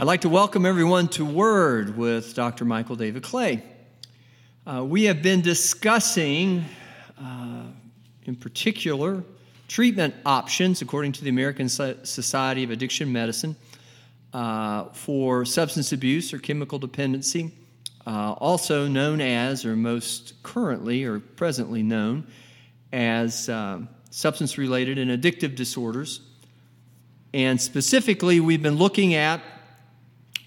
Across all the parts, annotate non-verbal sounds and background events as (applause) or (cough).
I'd like to welcome everyone to Word with Dr. Michael David Clay. Uh, we have been discussing, uh, in particular, treatment options according to the American Society of Addiction Medicine uh, for substance abuse or chemical dependency, uh, also known as, or most currently or presently known as, uh, substance related and addictive disorders. And specifically, we've been looking at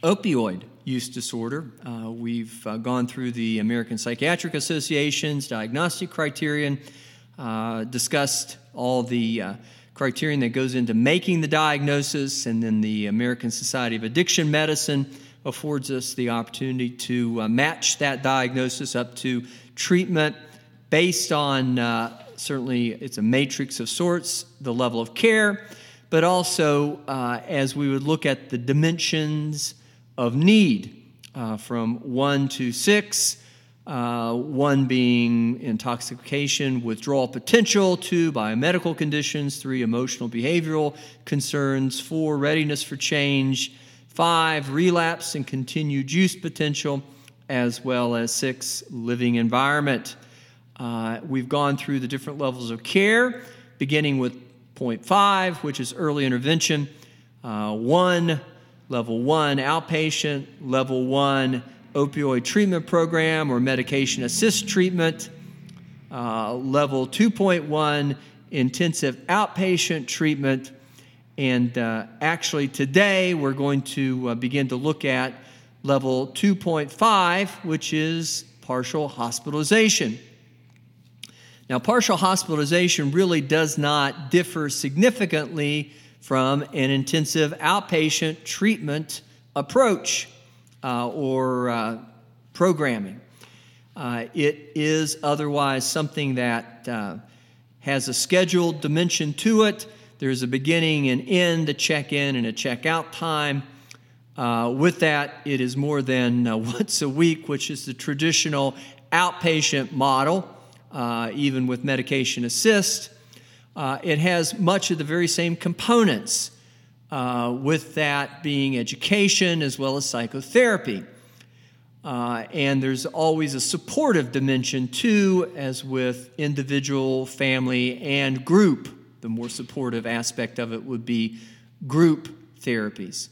opioid use disorder. Uh, we've uh, gone through the American Psychiatric Association's diagnostic criterion, uh, discussed all the uh, criterion that goes into making the diagnosis, and then the American Society of Addiction Medicine affords us the opportunity to uh, match that diagnosis up to treatment based on uh, certainly it's a matrix of sorts, the level of care, but also as we would look at the dimensions of need uh, from 1 to 6. Uh, one being intoxication, withdrawal potential, two, biomedical conditions, three, emotional behavioral concerns, four, readiness for change, five, relapse and continued use potential, as well as six, living environment. Uh, we've gone through the different levels of care, beginning with point five, which is early intervention, uh, one, level one outpatient, level one opioid treatment program or medication assist treatment, uh, level 2.1 intensive outpatient treatment. And uh, actually, today we're going to uh, begin to look at level 2.5, which is partial hospitalization. Now, partial hospitalization really does not differ significantly from an intensive outpatient treatment approach uh, or uh, programming. Uh, it is otherwise something that uh, has a scheduled dimension to it. There's a beginning and end, a check in and a check out time. Uh, with that, it is more than uh, (laughs) once a week, which is the traditional outpatient model, even with medication assist. Uh, it has much of the very same components, uh, with that being education as well as psychotherapy. Uh, and there's always a supportive dimension too, as with individual, family, and group. The more supportive aspect of it would be group therapies.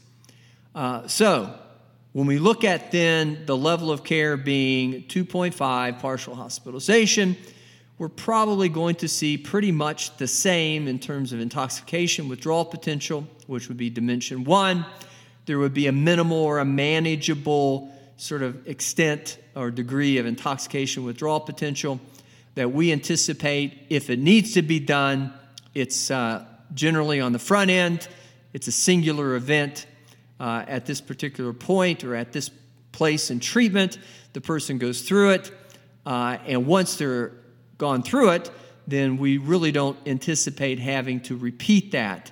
Uh, so, when we look at then the level of care being 2.5 partial hospitalization, we're probably going to see pretty much the same in terms of intoxication withdrawal potential, which would be dimension one. There would be a minimal or a manageable sort of extent or degree of intoxication withdrawal potential that we anticipate if it needs to be done. It's uh, generally on the front end, it's a singular event uh, at this particular point or at this place in treatment. The person goes through it, uh, and once they're gone through it, then we really don't anticipate having to repeat that.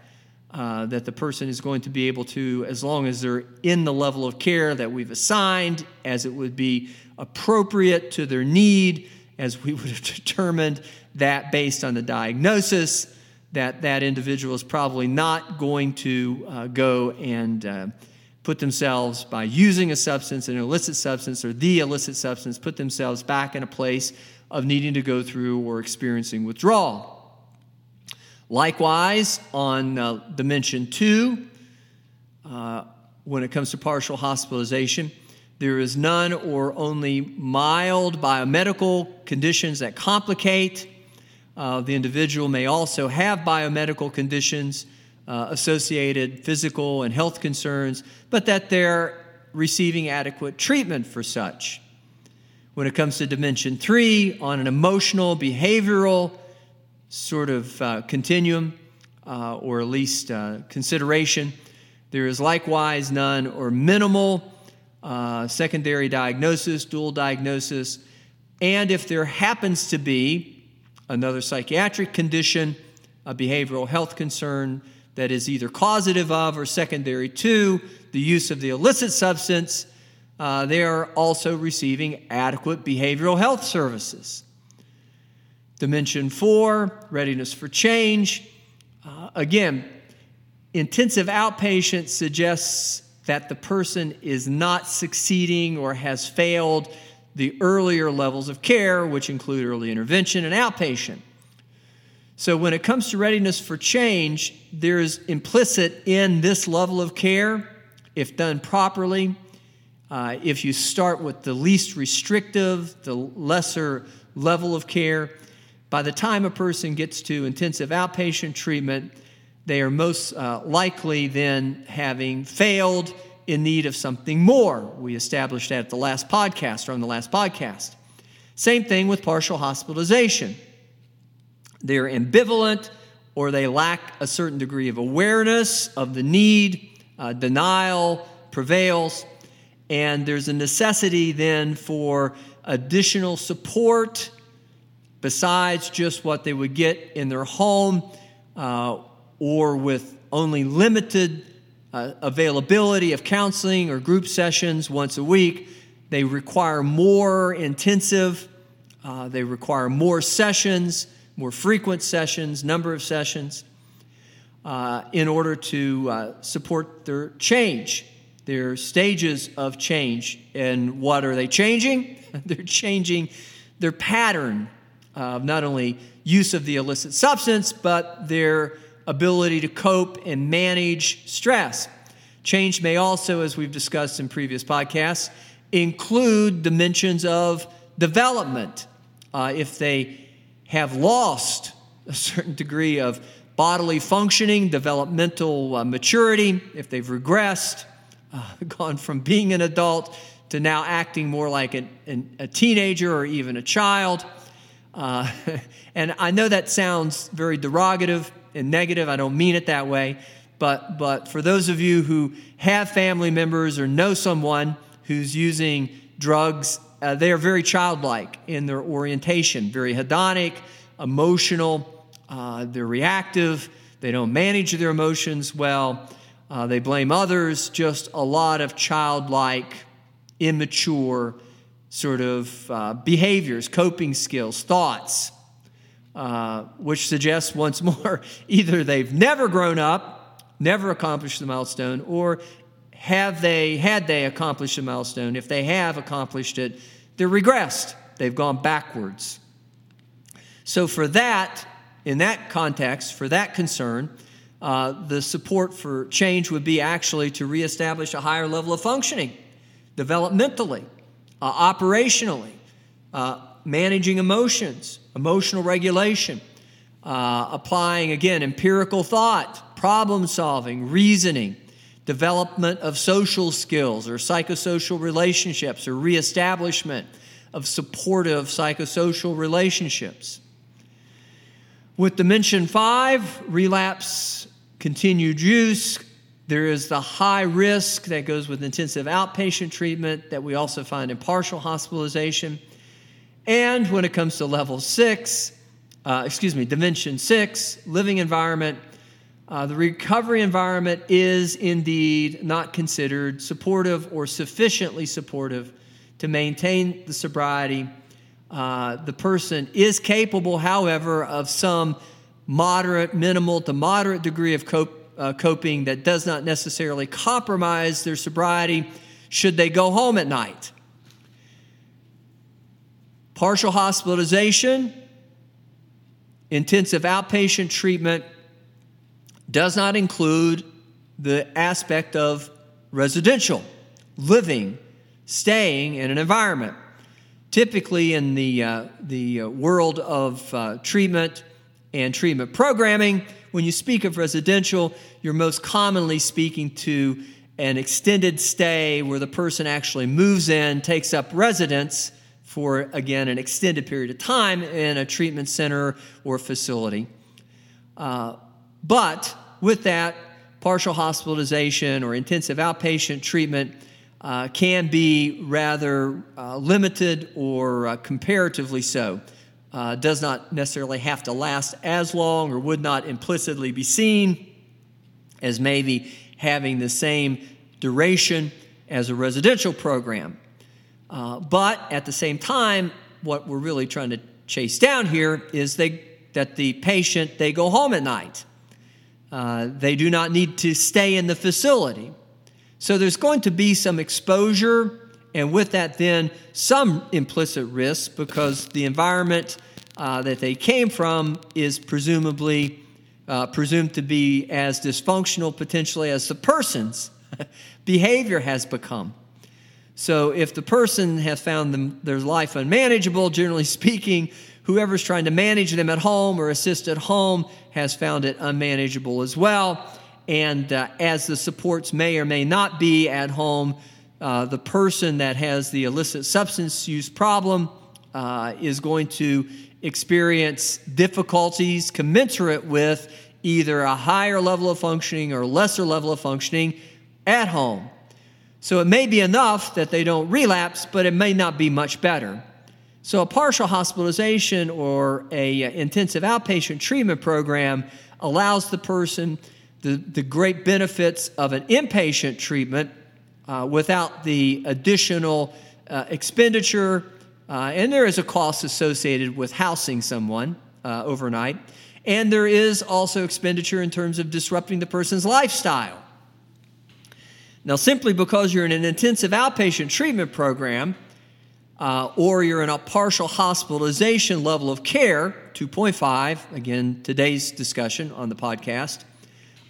Uh, that the person is going to be able to, as long as they're in the level of care that we've assigned, as it would be appropriate to their need, as we (laughs) would have determined that based on the diagnosis, that that individual is probably not going to uh, go and uh, put themselves by using a substance, an illicit substance or the illicit substance, put themselves back in a place of needing to go through or experiencing withdrawal. Likewise, on uh, dimension two, uh, when it comes to partial hospitalization, there is none or only mild biomedical conditions that complicate. Uh, the individual may also have biomedical conditions, uh, associated physical and health concerns, but that they're receiving adequate treatment for such when it comes to dimension three on an emotional, behavioral sort of uh, continuum, uh, or at least uh, consideration. There is likewise none or minimal uh, secondary diagnosis, dual diagnosis, and if there happens to be another psychiatric condition, a behavioral health concern that is either causative of or secondary to the use of the illicit substance, uh, they are also receiving adequate behavioral health services. Dimension four, readiness for change. Uh, again, intensive outpatient suggests that the person is not succeeding or has failed the earlier levels of care, which include early intervention and outpatient. So, when it comes to readiness for change, there's implicit in this level of care, if done properly, uh, if you start with the least restrictive, the lesser level of care, by the time a person gets to intensive outpatient treatment, they are most uh, likely then having failed in need of something more. We established that at the last podcast or on the last podcast. Same thing with partial hospitalization. They're ambivalent or they lack a certain degree of awareness of the need, uh, denial prevails, and there's a necessity then for additional support besides just what they would get in their home uh, or with only limited uh, availability of counseling or group sessions once a week. They require more intensive, uh, they require more sessions, more frequent sessions, number of sessions, uh, in order to uh, support their change, their stages of change. And what are they changing? (laughs) They're changing their pattern of not only use of the illicit substance, but their ability to cope and manage stress. Change may also, as we've discussed in previous podcasts, include dimensions of development. Uh, if they have lost a certain degree of bodily functioning, developmental uh, maturity, if they've regressed, uh, (laughs) gone from being an adult to now acting more like an, an, a teenager or even a child. Uh, (laughs) and I know that sounds very derogative and negative. I don't mean it that way. But, but for those of you who have family members or know someone who's using drugs, uh, they are very childlike in their orientation, very hedonic, emotional, uh, they're reactive, they don't manage their emotions well, uh, they blame others, just a lot of childlike, immature sort of uh, behaviors, coping skills, thoughts. Uh, which suggests once more (laughs) either they've never grown up, never accomplished the milestone, or have they, had they accomplished the milestone, if they have accomplished it, they're regressed. They've gone backwards. So, for that, in that context, for that concern, uh, the support for change would be actually to reestablish a higher level of functioning, developmentally, uh, operationally, uh, managing emotions, emotional regulation, uh, applying, again, empirical thought, problem solving, reasoning, development of social skills or psychosocial relationships or reestablishment of supportive psychosocial relationships. With dimension five, relapse, continued use, there is the high risk that goes with intensive outpatient treatment that we also find in partial hospitalization. And when it comes to level six, uh, excuse me, dimension six, living environment, uh, the recovery environment is indeed not considered supportive or sufficiently supportive to maintain the sobriety. Uh, the person is capable, however, of some moderate, minimal to moderate degree of cope, uh, coping that does not necessarily compromise their sobriety should they go home at night partial hospitalization, intensive outpatient treatment does not include the aspect of residential living, staying in an environment. Typically, in the, uh, the uh, world of uh, treatment and treatment programming, when you speak of residential, you're most commonly speaking to an extended stay where the person actually moves in, takes up residence for, again, an extended period of time in a treatment center or facility. Uh, but with that, partial hospitalization or intensive outpatient treatment uh, can be rather uh, limited or uh, comparatively so. Uh, does not necessarily have to last as long or would not implicitly be seen as maybe having the same duration as a residential program. Uh, but at the same time, what we're really trying to chase down here is they, that the patient they go home at night. Uh, they do not need to stay in the facility. So there's going to be some exposure, and with that, then some implicit risk because the environment uh, that they came from is presumably uh, presumed to be as dysfunctional potentially as the person's (laughs) behavior has become. So if the person has found them, their life unmanageable, generally (laughs) speaking, whoever's trying to manage them at home or assist at home has found it unmanageable as well. And uh, as the supports may or may not be at home, uh, the person that has the illicit substance use problem uh, is going to experience difficulties commensurate with either a higher level of functioning or lesser level of functioning at home. So it may be enough that they don't relapse, but it may not be much better. So, a partial hospitalization or a uh, intensive outpatient treatment program allows the person the, the great benefits of an inpatient treatment uh, without the additional uh, expenditure, uh, and there is a cost associated with housing someone uh, overnight, and there is also expenditure in terms of disrupting the person's lifestyle. Now, simply because you're in an intensive outpatient treatment program, uh, or you're in a partial hospitalization level of care, 2.5, again, today's discussion on the podcast,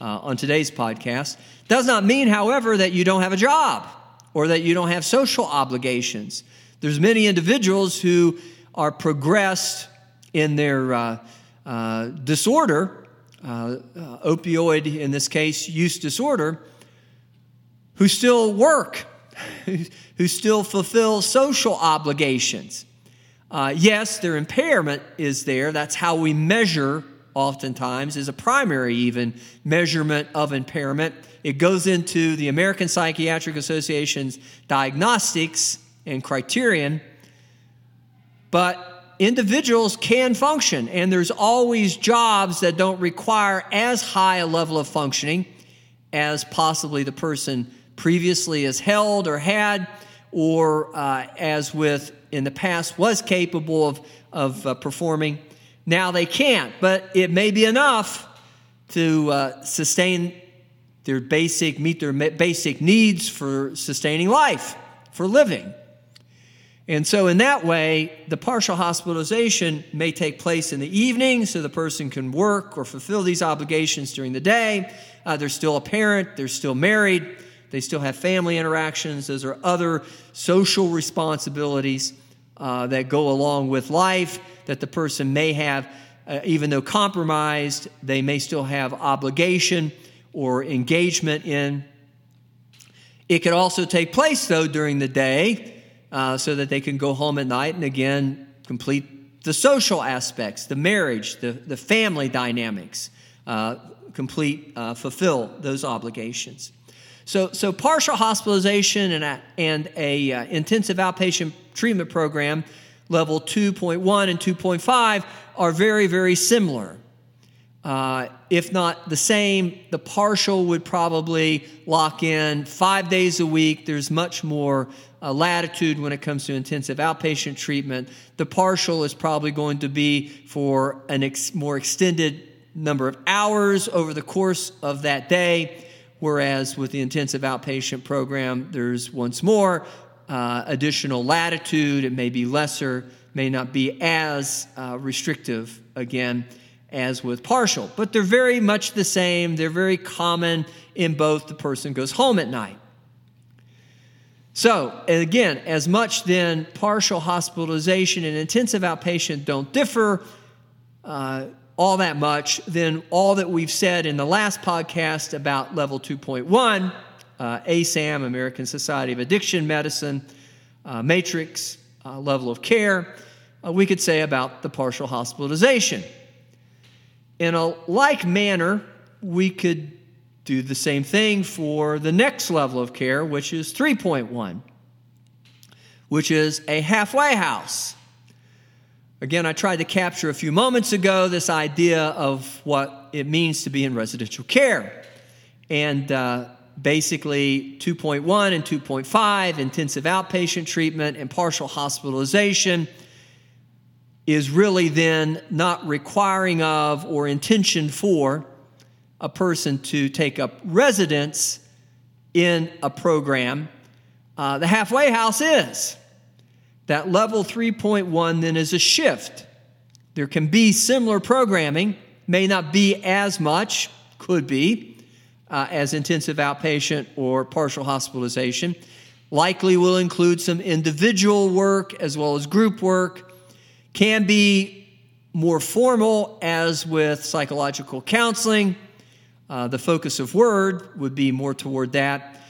uh, on today's podcast, does not mean, however, that you don't have a job or that you don't have social obligations. There's many individuals who are progressed in their uh, uh disorder, uh, uh, opioid, in this case, use disorder, who still work (laughs) who still fulfill social obligations. Uh, yes, their impairment is there. That's how we measure, oftentimes, is a primary even measurement of impairment. It goes into the American Psychiatric Association's diagnostics and criterion. But individuals can function, and there's always jobs that don't require as high a level of functioning as possibly the person previously has held or had, or uh, as with in the past was capable of, of uh, performing. Now they can't, but it may be enough to uh, sustain their basic, meet their basic needs for sustaining life, for living. And so, in that way, the partial hospitalization may take place in the evening so the person can work or fulfill these obligations during the day. Uh, they're still a parent, they're still married, they still have family interactions. Those are other social responsibilities uh, that go along with life that the person may have, uh, even though compromised, they may still have obligation or engagement in. It could also take place, though, during the day uh, so that they can go home at night and again complete the social aspects, the marriage, the, the family dynamics, uh, complete, uh, fulfill those obligations. So, so partial hospitalization and a, and a uh, intensive outpatient treatment program, level 2.1 and 2.5, are very, very similar. Uh, if not the same, the partial would probably lock in five days a week. There's much more uh, latitude when it comes to intensive outpatient treatment. The partial is probably going to be for a ex- more extended number of hours over the course of that day. Whereas with the intensive outpatient program, there's once more uh, additional latitude. It may be lesser, may not be as uh, restrictive again as with partial. But they're very much the same. They're very common in both. The person goes home at night. So, again, as much then partial hospitalization and intensive outpatient don't differ. Uh, all that much, then all that we've said in the last podcast about level 2.1, uh, ASAM, American Society of Addiction Medicine, uh, matrix, uh, level of care, uh, we could say about the partial hospitalization. In a like manner, we could do the same thing for the next level of care, which is 3.1, which is a halfway house. Again, I tried to capture a few moments ago this idea of what it means to be in residential care. And uh, basically, 2.1 and 2.5, intensive outpatient treatment and partial hospitalization, is really then not requiring of or intention for a person to take up residence in a program, uh, the halfway house is. That level 3.1 then is a shift. There can be similar programming, may not be as much, could be, uh, as intensive outpatient or partial hospitalization. Likely will include some individual work as well as group work. Can be more formal, as with psychological counseling. Uh, the focus of Word would be more toward that.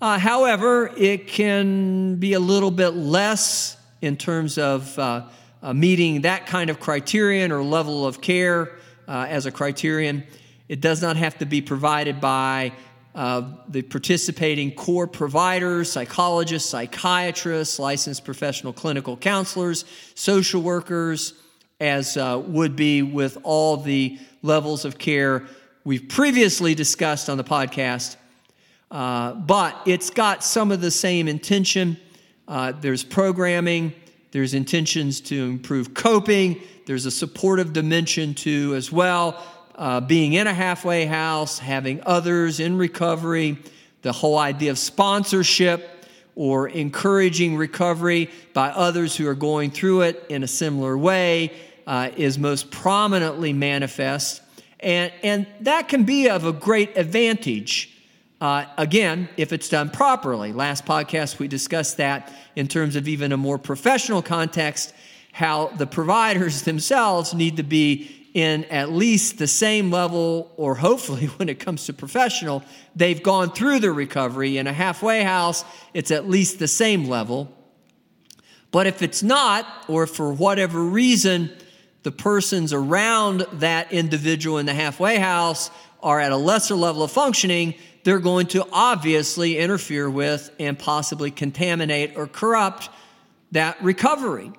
Uh, however, it can be a little bit less in terms of uh, uh meeting that kind of criterion or level of care uh, as a criterion. It does not have to be provided by uh, the participating core providers, psychologists, psychiatrists, licensed professional clinical counselors, social workers, as uh, would be with all the levels of care we've previously discussed on the podcast. Uh, but it's got some of the same intention. Uh, there's programming, there's intentions to improve coping, there's a supportive dimension to as well uh, being in a halfway house, having others in recovery, the whole idea of sponsorship or encouraging recovery by others who are going through it in a similar way uh, is most prominently manifest. And, and that can be of a great advantage. Uh, again, if it's done properly. Last podcast, we discussed that in terms of even a more professional context, how the providers (laughs) themselves need to be in at least the same level, or hopefully (laughs) when it comes to professional, they've gone through the recovery. In a halfway house, it's at least the same level. But if it's not, or for whatever reason, the persons around that individual in the halfway house are at a lesser level of functioning, they're going to obviously interfere with and possibly contaminate or corrupt that recovery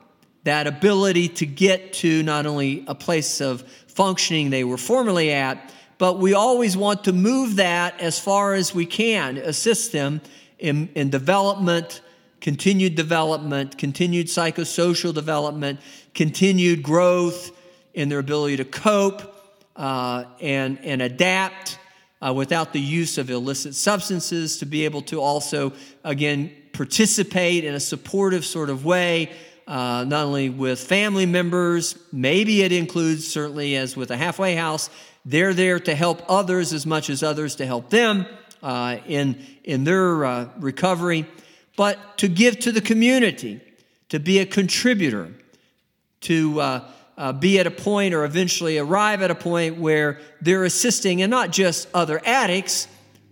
that ability to get to not only a place of functioning they were formerly at, but we always want to move that as far as we can, assist them in, in development, continued development, continued psychosocial development, continued growth in their ability to cope uh, and, and adapt uh, without the use of illicit substances, to be able to also, again, participate in a supportive sort of way uh, not only with family members, maybe it includes, certainly as with a halfway house, they're there to help others as much as others to help them uh, in, in their uh, recovery, but to give to the community, to be a contributor, to uh, uh, be at a point or eventually arrive at a point where they're assisting, and not just other addicts,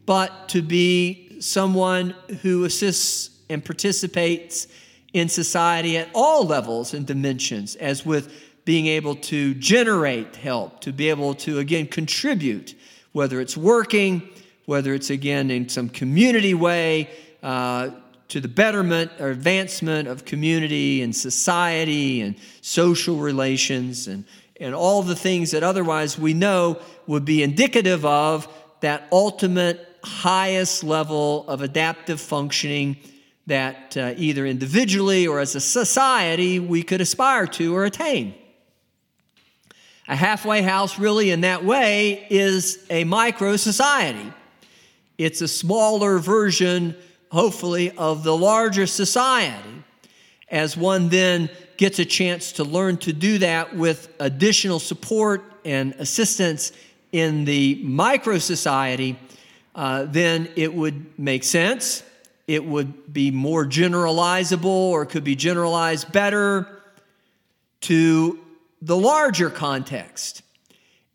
but to be someone who assists and participates in society at all levels and dimensions, as with being able to generate help, to be able to, again, contribute, whether it's working, whether it's, again, in some community way, uh, to the betterment or advancement of community and society and social relations and, and all the things that otherwise we know would be indicative of that ultimate highest level of adaptive functioning that uh, either individually or as a society we could aspire to or attain. A halfway house, really, in that way, is a micro society. It's a smaller version, hopefully, of the larger society. As one then gets a chance to learn to do that with additional support and assistance in the micro society, uh, then it would make sense it would be more generalizable or could be generalized better to the larger context.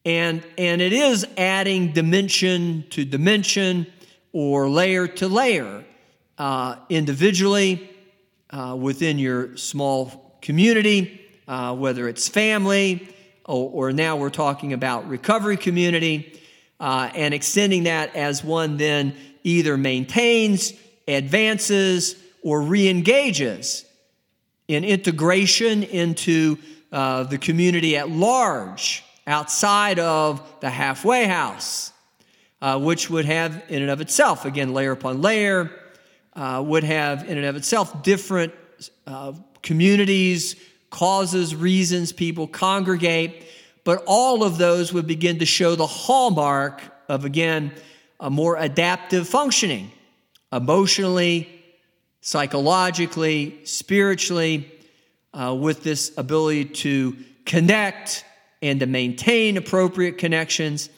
And, and it is adding dimension to dimension or layer to layer uh, individually uh, within your small community, uh, whether it's family or, or, now we're talking about recovery community, uh, and extending that as one then either maintains advances or re engages in integration into uh, the community at large outside of the halfway house, uh, which would have in and of itself, again, layer upon layer, uh, would have in and of itself different uh, communities, causes, reasons people congregate, but all of those would begin to show the hallmark of, again, a more adaptive functioning emotionally, psychologically, spiritually, uh, with this ability to connect and to maintain appropriate connections,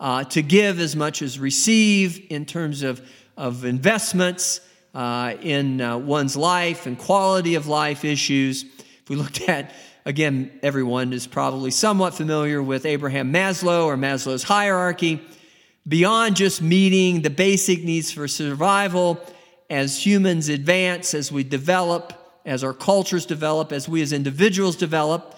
uh, to give as much as receive in terms of, of investments uh, in uh, one's life and quality of life issues. If we looked (laughs) at, again, everyone is probably somewhat familiar with Abraham Maslow or Maslow's hierarchy. Beyond just meeting the basic needs for survival, as humans advance, as we develop, as our cultures develop, as we as individuals develop,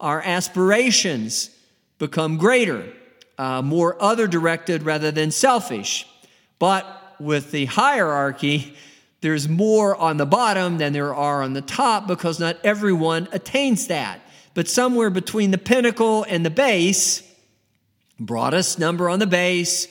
our aspirations become greater, uh, more other directed rather than selfish. But with the hierarchy, there's more on the bottom than there are on the top because not everyone attains that. But somewhere between the pinnacle and the base, broadest number on the base,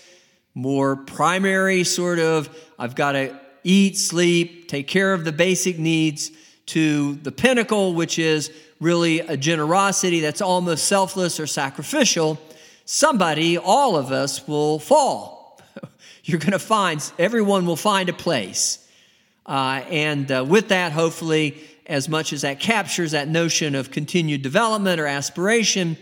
more primary sort of, I've got to eat, sleep, take care of the basic needs, to the pinnacle, which is really a generosity that's almost selfless or sacrificial, somebody, all of us, will fall. (laughs) You're going to find, everyone will find a place. Uh, and uh, with that, hopefully, as much as that captures that notion of continued development or aspiration,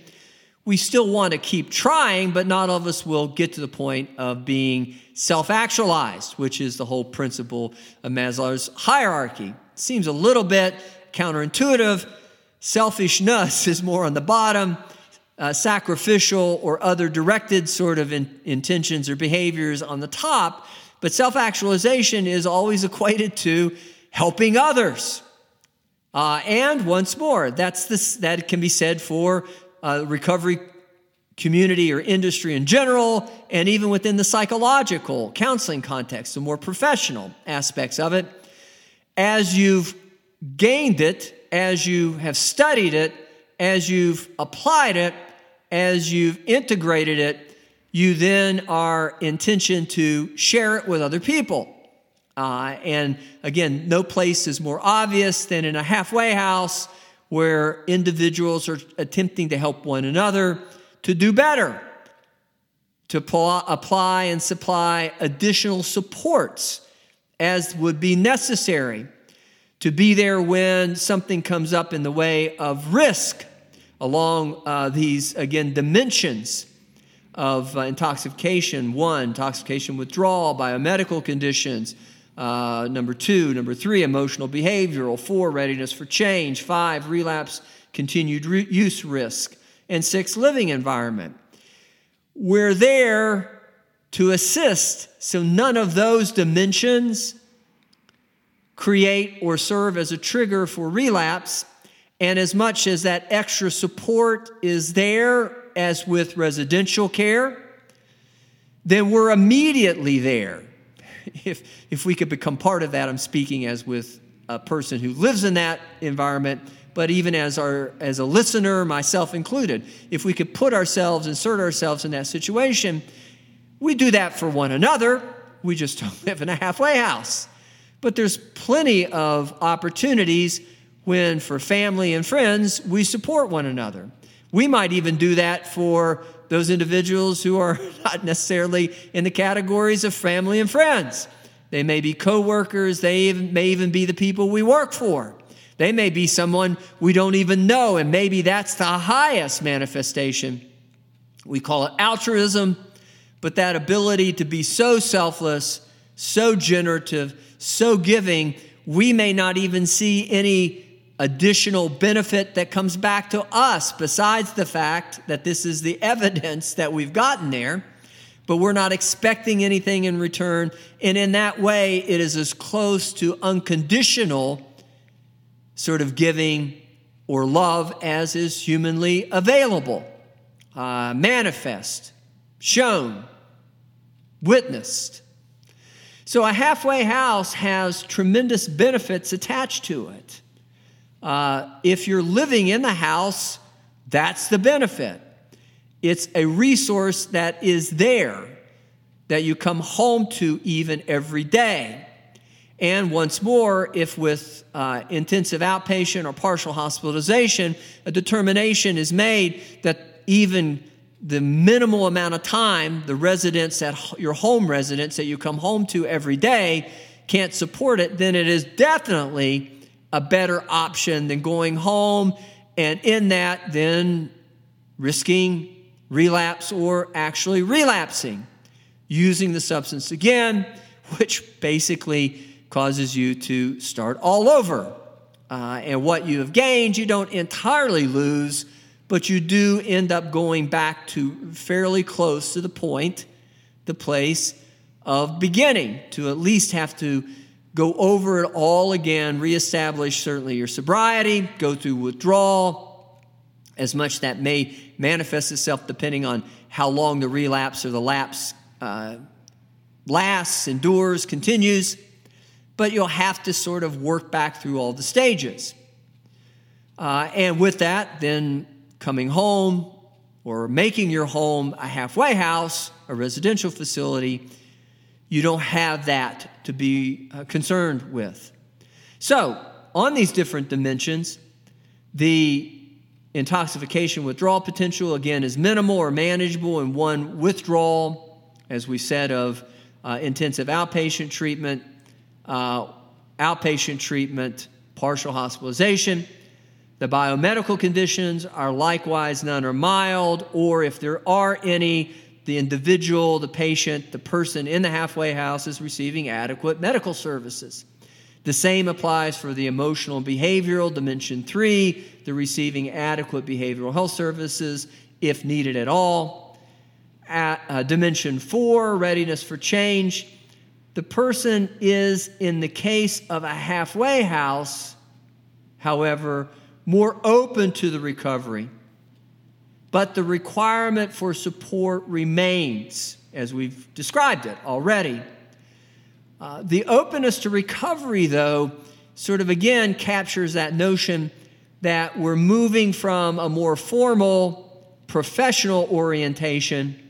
we still want to keep trying, but not all of us will get to the point of being self actualized, which is the whole principle of Maslow's hierarchy. Seems a little bit counterintuitive. Selfishness is more on the bottom. Uh, sacrificial or other directed sort of in, intentions or behaviors on the top. But self actualization is always equated to helping others. Uh, and once more, that's that can be said for uh, recovery community or industry in general, and even within the psychological counseling context, the more professional aspects of it. As you've gained it, as you have studied it, as you've applied it, as you've integrated it, you then are intention to share it with other people. Uh, and again, no place is more obvious than in a halfway house where individuals are attempting to help one another to do better, to apply and supply additional supports as would be necessary, to be there when something comes up in the way of risk along uh, these, again, dimensions of uh, intoxication one, intoxication withdrawal, biomedical conditions uh, number two, number three, emotional behavioral. Four, readiness for change. Five, relapse, continued re- use risk. And six, living environment. We're there to assist so none of those dimensions create or serve as a trigger for relapse. And as much as that extra support is there, as with residential care, then we're immediately there (laughs) if, if we could become part of that, I'm speaking as with a person who lives in that environment, but even as, our, as a listener, myself included, if we could put ourselves, insert ourselves in that situation, we do that for one another. We just (laughs) don't live in a halfway house. But there's plenty of opportunities when, for family and friends, we support one another. We might even do that for those individuals who are (laughs) not necessarily in the categories of family and friends. They may be coworkers, they may even be the people we work for. They may be someone we don't even know, and maybe that's the highest manifestation. We call it altruism, but that ability to be so selfless, so generative, so giving, we may not even see any additional benefit that comes back to us besides the fact that this is the evidence that we've gotten there, but we're not expecting anything in return. And in that way, it is as close to unconditional sort of giving or love as is humanly available, uh, manifest, shown, witnessed. So a halfway house has tremendous benefits attached to it. Uh, if you're living in the house, that's the benefit. It's a resource that is there that you come home to even every day. And once more, if with uh, intensive outpatient or partial hospitalization, a determination is made that even the minimal amount of time, the residence at your home residence that you come home to every day, can't support it, then it is definitely a better option than going home and in that then risking relapse or actually relapsing using the substance again, which basically causes you to start all over. Uh, and what you have gained, you don't entirely lose, but you do end up going back to fairly close to the point, the place of beginning, to at least have to go over it all again, reestablish certainly your sobriety, go through withdrawal, as much that may manifest itself depending on how long the relapse or the lapse uh, lasts, endures, continues. But you'll have to sort of work back through all the stages. Uh, and with that, then coming home or making your home a halfway house, a residential facility, you don't have that to be uh, concerned with. So, on these different dimensions, the intoxication withdrawal potential, again, is minimal or manageable in one withdrawal, as we said, of uh, intensive outpatient treatment, uh, outpatient treatment, partial hospitalization. The biomedical conditions are likewise none are mild, or if there are any, the individual, the patient, the person in the halfway house is receiving adequate medical services. The same applies for the emotional and behavioral, dimension three, the receiving adequate behavioral health services if needed at all. At, uh, dimension four, readiness for change. The person is, in the case of a halfway house, however, more open to the recovery but the requirement for support remains, as we've described it already. Uh, the openness to recovery, though, sort of again captures that notion that we're moving from a more formal professional orientation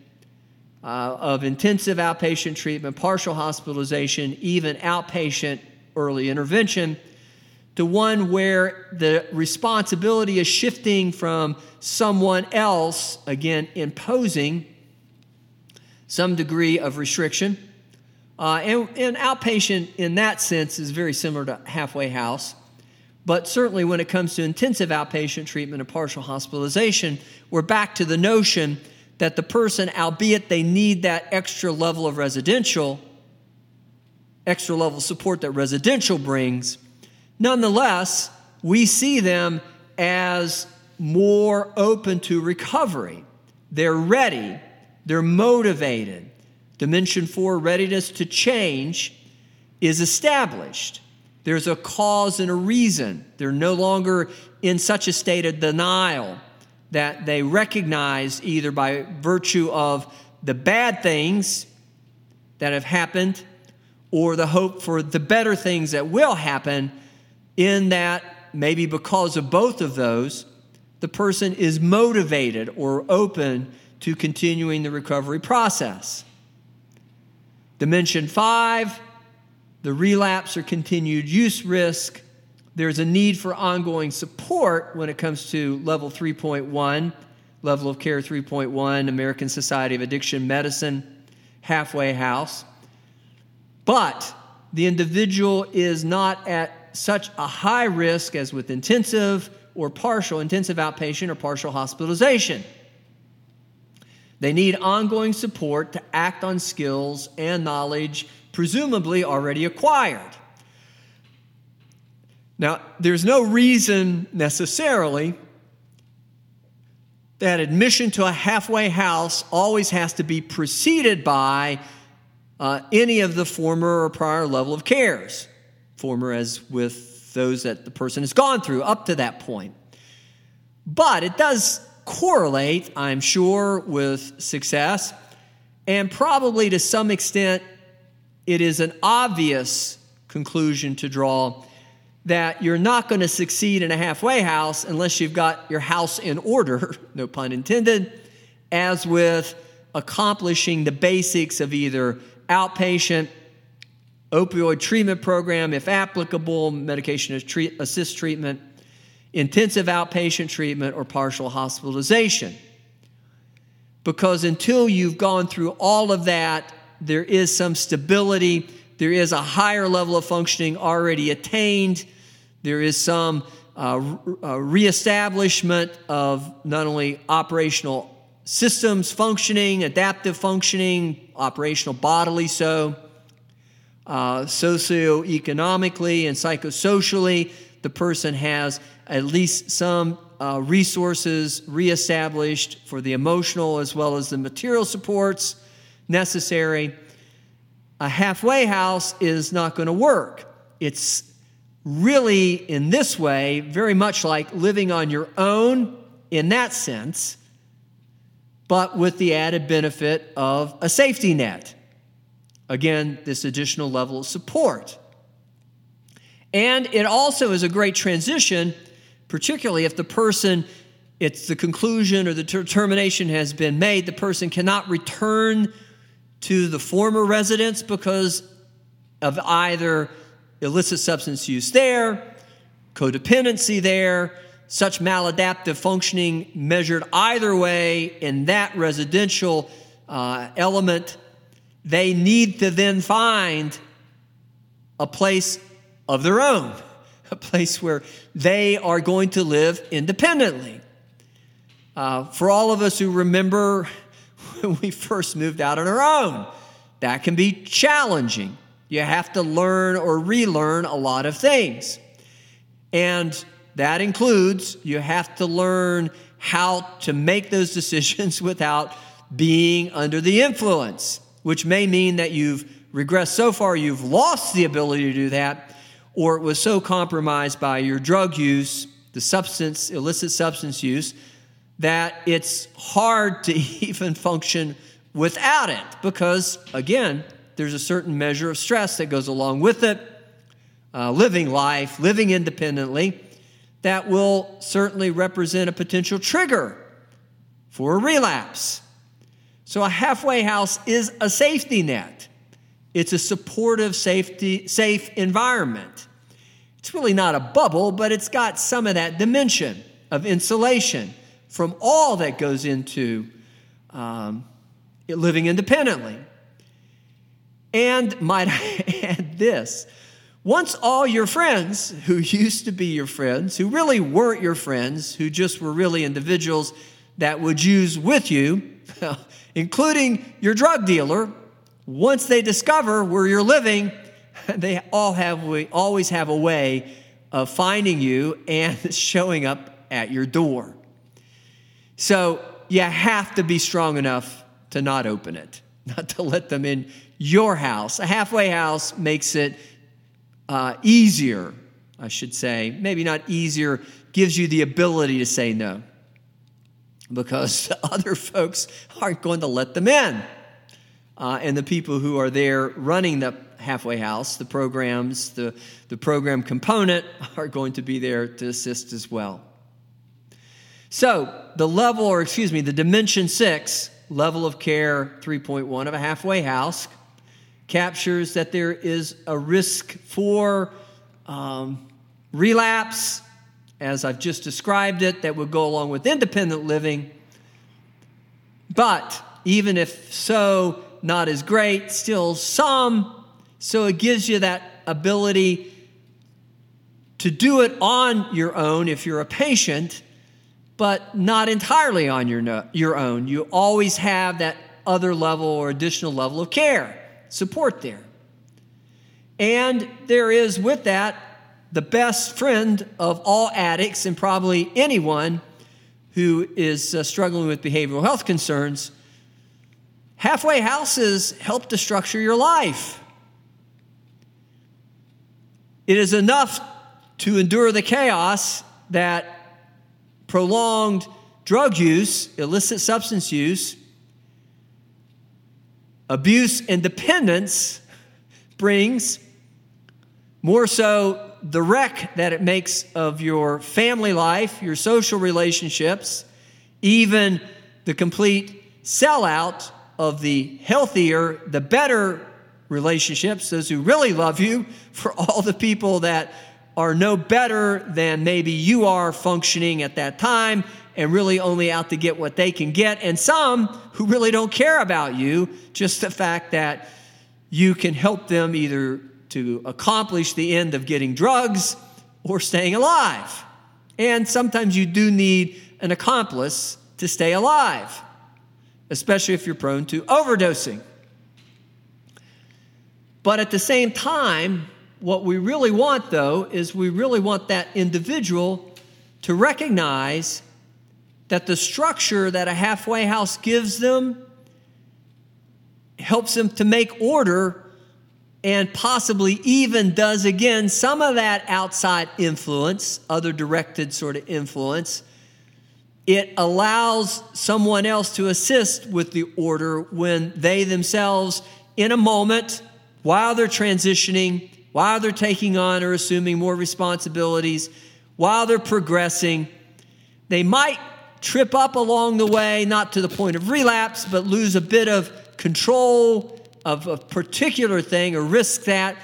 uh, of intensive outpatient treatment, partial hospitalization, even outpatient early intervention to one where the responsibility is shifting from someone else, again, imposing some degree of restriction. Uh, and, and outpatient, in that sense, is very similar to halfway house. But certainly, when it comes to intensive outpatient treatment and partial hospitalization, we're back to the notion that the person, albeit they need that extra level of residential, extra level support that residential brings, Nonetheless, we see them as more open to recovery. They're ready, they're motivated. Dimension four, readiness to change, is established. There's a cause and a reason. They're no longer in such a state of denial that they recognize either by virtue of the bad things that have happened or the hope for the better things that will happen in that maybe because of both of those, the person is motivated or open to continuing the recovery process. Dimension five, the relapse or continued use risk. There's a need for ongoing support when it comes to level 3.1, level of care 3.1, American Society of Addiction Medicine, halfway house. But the individual is not at such a high risk as with intensive or partial, intensive outpatient or partial hospitalization. They need ongoing support to act on skills and knowledge presumably already acquired. Now, there's no reason necessarily that admission to a halfway house always has to be preceded by uh, any of the former or prior level of cares former as with those that the person has gone through up to that point. But it does correlate, I'm sure, with success, and probably to some extent, it is an obvious conclusion to draw that you're not going to succeed in a halfway house unless you've got your house in order, (laughs) no pun intended, as with accomplishing the basics of either outpatient opioid treatment program, if applicable, medication assist treatment, intensive outpatient treatment, or partial hospitalization. Because until you've gone through all of that, there is some stability there is a higher level of functioning already attained. There is some uh, uh, reestablishment of not only operational systems functioning, adaptive functioning, operational bodily so, uh, socioeconomically and psychosocially, the person has at least some uh, resources reestablished for the emotional as well as the material supports necessary. A halfway house is not going to work. It's really, in this way, very much like living on your own in that sense, but with the added benefit of a safety net. Again, this additional level of support. And it also is a great transition, particularly if the person, it's the conclusion or the determination has been made, the person cannot return to the former residence because of either illicit substance use there, codependency there, such maladaptive functioning measured either way in that residential uh, element, they need to then find a place of their own, (laughs) a place where they are going to live independently. Uh, for all of us who remember (laughs) when we first moved out on our own, that can be challenging. You have to learn or relearn a lot of things. And that includes you have to learn how to make those (laughs) decisions without being under the influence, which may mean that you've regressed so far you've lost the ability to do that, or it was so compromised by your drug use, the substance, illicit substance use, that it's hard to (laughs) even function without it because, again, there's a certain measure of stress that goes along with it. Uh, living life, living independently, that will certainly represent a potential trigger for a relapse. So, a halfway house is a safety net. It's a supportive, safety, safe environment. It's really not a bubble, but it's got some of that dimension of insulation from all that goes into um, living independently. And might (laughs) I add this once all your friends who used to be your friends, who really weren't your friends, who just were really individuals that would use with you, (laughs) including your drug dealer, once they discover where you're living, (laughs) they all have we always have a way of finding you and (laughs) showing up at your door. So you have to be strong enough to not open it, not to let them in your house. A halfway house makes it uh, easier, I should say. Maybe not easier, gives you the ability to say no because the (laughs) other folks aren't going to let them in. Uh, and the people who are there running the halfway house, the programs, the, the program component (laughs) are going to be there to assist as well. So, the level, or excuse me, the dimension six, level of care 3.1 of a halfway house captures that there is a risk for um, relapse, as I've just described it, that would go along with independent living. But even if so, not as great, still some. So it gives you that ability to do it on your own if you're a patient, but not entirely on your, no, your own. You always have that other level or additional level of care support there. And there is with that the best friend of all addicts and probably anyone who is uh, struggling with behavioral health concerns. Halfway houses help to structure your life. It is enough to endure the chaos that prolonged drug use, illicit substance use, abuse and dependence brings, more so the wreck that it makes of your family life, your social relationships, even the complete sellout of the healthier, the better relationships, those who really love you, (laughs) for all the people that are no better than maybe you are functioning at that time and really only out to get what they can get, and some who really don't care about you, just the fact that you can help them either to accomplish the end of getting drugs or staying alive. And sometimes you do need an accomplice to stay alive, especially if you're prone to overdosing. But at the same time, what we really want, though, is we really want that individual to recognize that the structure that a halfway house gives them helps them to make order and possibly even does again some of that outside influence, other directed sort of influence. It allows someone else to assist with the order when they themselves, in a moment, while they're transitioning, while they're taking on or assuming more responsibilities, while they're progressing, they might trip up along the way, not to the point of relapse, but lose a bit of control of a particular thing or risk that.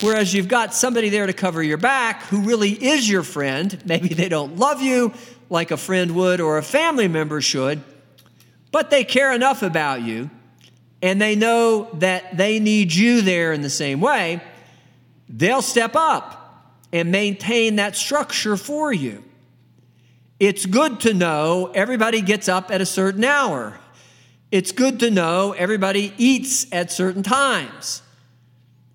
Whereas you've got somebody there to cover your back who really is your friend. Maybe they don't love you like a friend would or a family member should, but they care enough about you and they know that they need you there in the same way. They'll step up and maintain that structure for you. It's good to know everybody gets up at a certain hour. It's good to know everybody eats at certain times.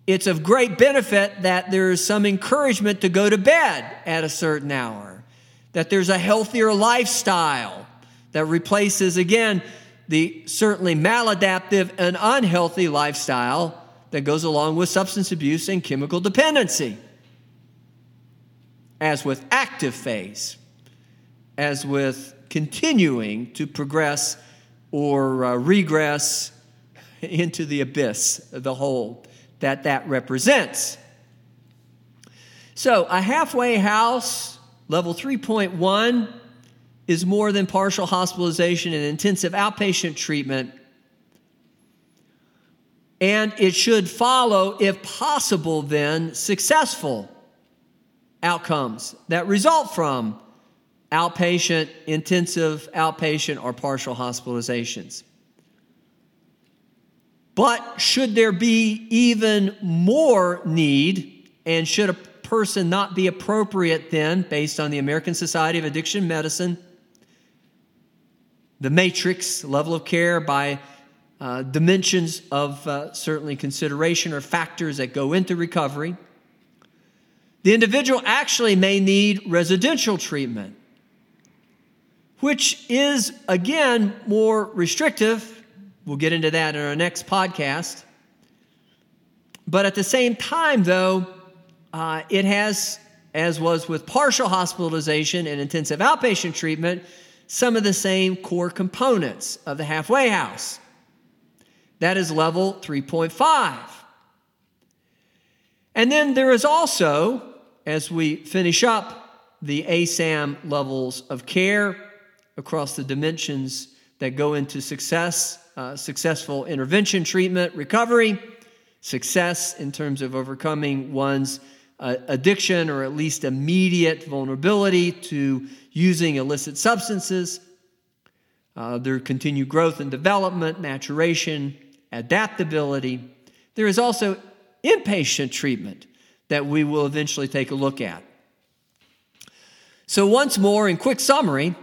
It's of great benefit that there's some encouragement to go to bed at a certain hour, that there's a healthier lifestyle that replaces, again, the certainly maladaptive and unhealthy lifestyle that goes along with substance abuse and chemical dependency. As with active phase, as with continuing to progress or uh, regress into the abyss, the hole that that represents. So, a halfway house, level 3.1, is more than partial hospitalization and intensive outpatient treatment. And it should follow, if possible, then successful outcomes that result from outpatient, intensive, outpatient, or partial hospitalizations. But should there be even more need, and should a person not be appropriate then, based on the American Society of Addiction Medicine, the matrix level of care by uh, dimensions of uh, certainly consideration or factors that go into recovery, the individual actually may need residential treatment which is, again, more restrictive. We'll get into that in our next podcast. But at the same time, though, uh, it has, as was with partial hospitalization and intensive outpatient treatment, some of the same core components of the halfway house. That is level 3.5. And then there is also, as we finish up the ASAM levels of care, across the dimensions that go into success, uh, successful intervention, treatment, recovery, success in terms of overcoming one's uh, addiction or at least immediate vulnerability to using illicit substances, uh, their continued growth and development, maturation, adaptability. There is also inpatient treatment that we will eventually take a look at. So, once more, in quick summary,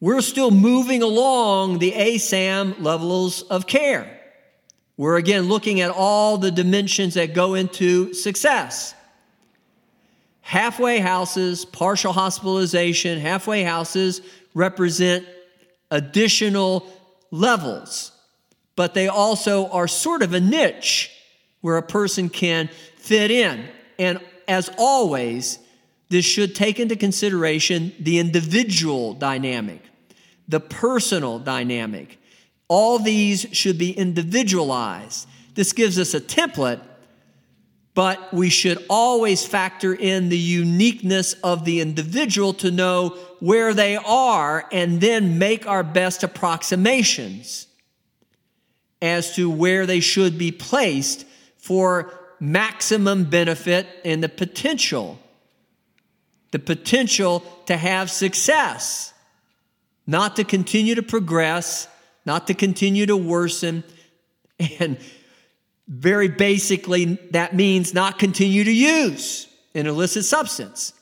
we're still moving along the ASAM levels of care. We're again looking at all the dimensions that go into success. Halfway houses, partial hospitalization, halfway houses represent additional levels, but they also are sort of a niche where a person can fit in. And as always, this should take into consideration the individual dynamic the personal dynamic. All these should be individualized. This gives us a template, but we should always factor in the uniqueness of the individual to know where they are and then make our best approximations as to where they should be placed for maximum benefit and the potential the potential to have success not to continue to progress, not to continue to worsen. And Very basically, that means not continue to use an illicit substance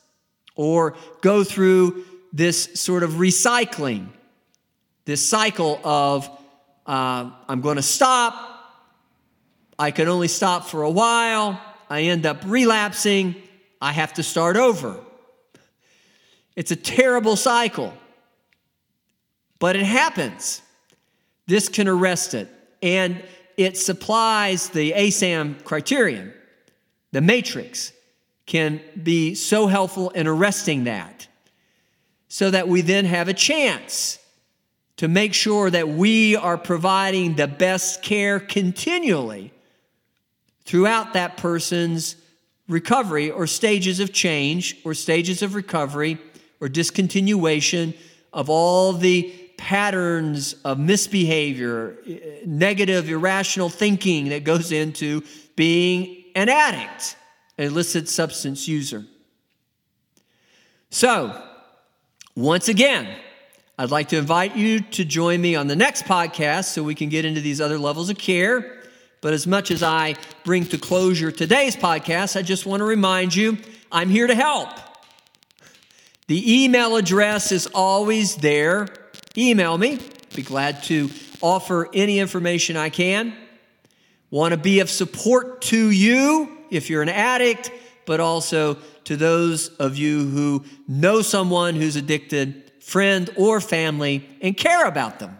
or go through this sort of recycling, this cycle of uh, I'm going to stop, I can only stop for a while, I end up relapsing, I have to start over. It's a terrible cycle, but it happens. This can arrest it. And it supplies the ASAM criterion. The matrix can be so helpful in arresting that so that we then have a chance to make sure that we are providing the best care continually throughout that person's recovery or stages of change or stages of recovery or discontinuation of all the patterns of misbehavior, negative, irrational thinking that goes into being an addict, an illicit substance user. So, once again, I'd like to invite you to join me on the next podcast so we can get into these other levels of care. But as much as I bring to closure today's podcast, I just want to remind you I'm here to help. The email address is always there email me. Be glad to offer any information I can. Want to be of support to you if you're an addict, but also to those of you who know someone who's addicted, friend or family, and care about them.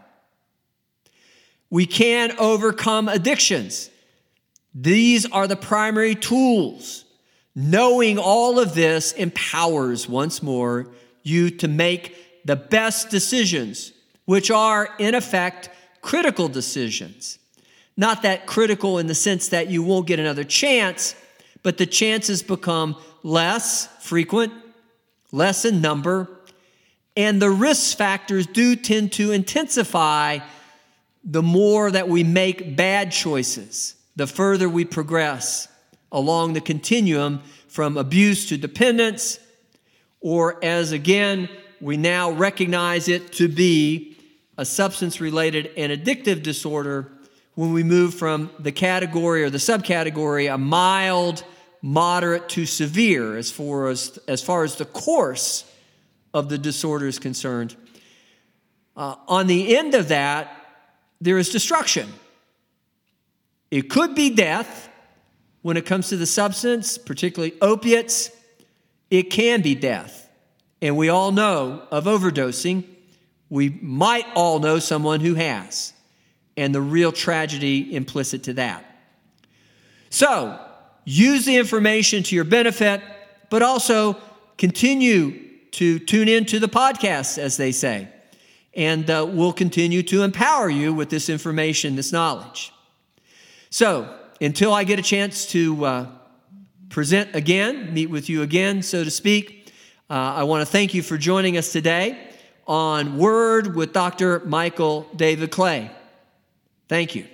We can overcome addictions. These are the primary tools. Knowing all of this empowers once more you to make the best decisions, which are, in effect, critical decisions. Not that critical in the sense that you won't get another chance, but the chances become less frequent, less in number, and the risk factors do tend to intensify the more that we make bad choices, the further we progress along the continuum from abuse to dependence, or as again, we now recognize it to be a substance related and addictive disorder when we move from the category or the subcategory a mild, moderate to severe as far as, as, far as the course of the disorder is concerned. Uh, on the end of that, there is destruction. It could be death when it comes to the substance, particularly opiates. It can be death. And we all know of overdosing. We might all know someone who has, and the real tragedy implicit to that. So, use the information to your benefit, but also continue to tune into the podcast, as they say. And uh, we'll continue to empower you with this information, this knowledge. So, until I get a chance to uh, present again, meet with you again, so to speak, uh, I want to thank you for joining us today on Word with Dr. Michael David Clay. Thank you.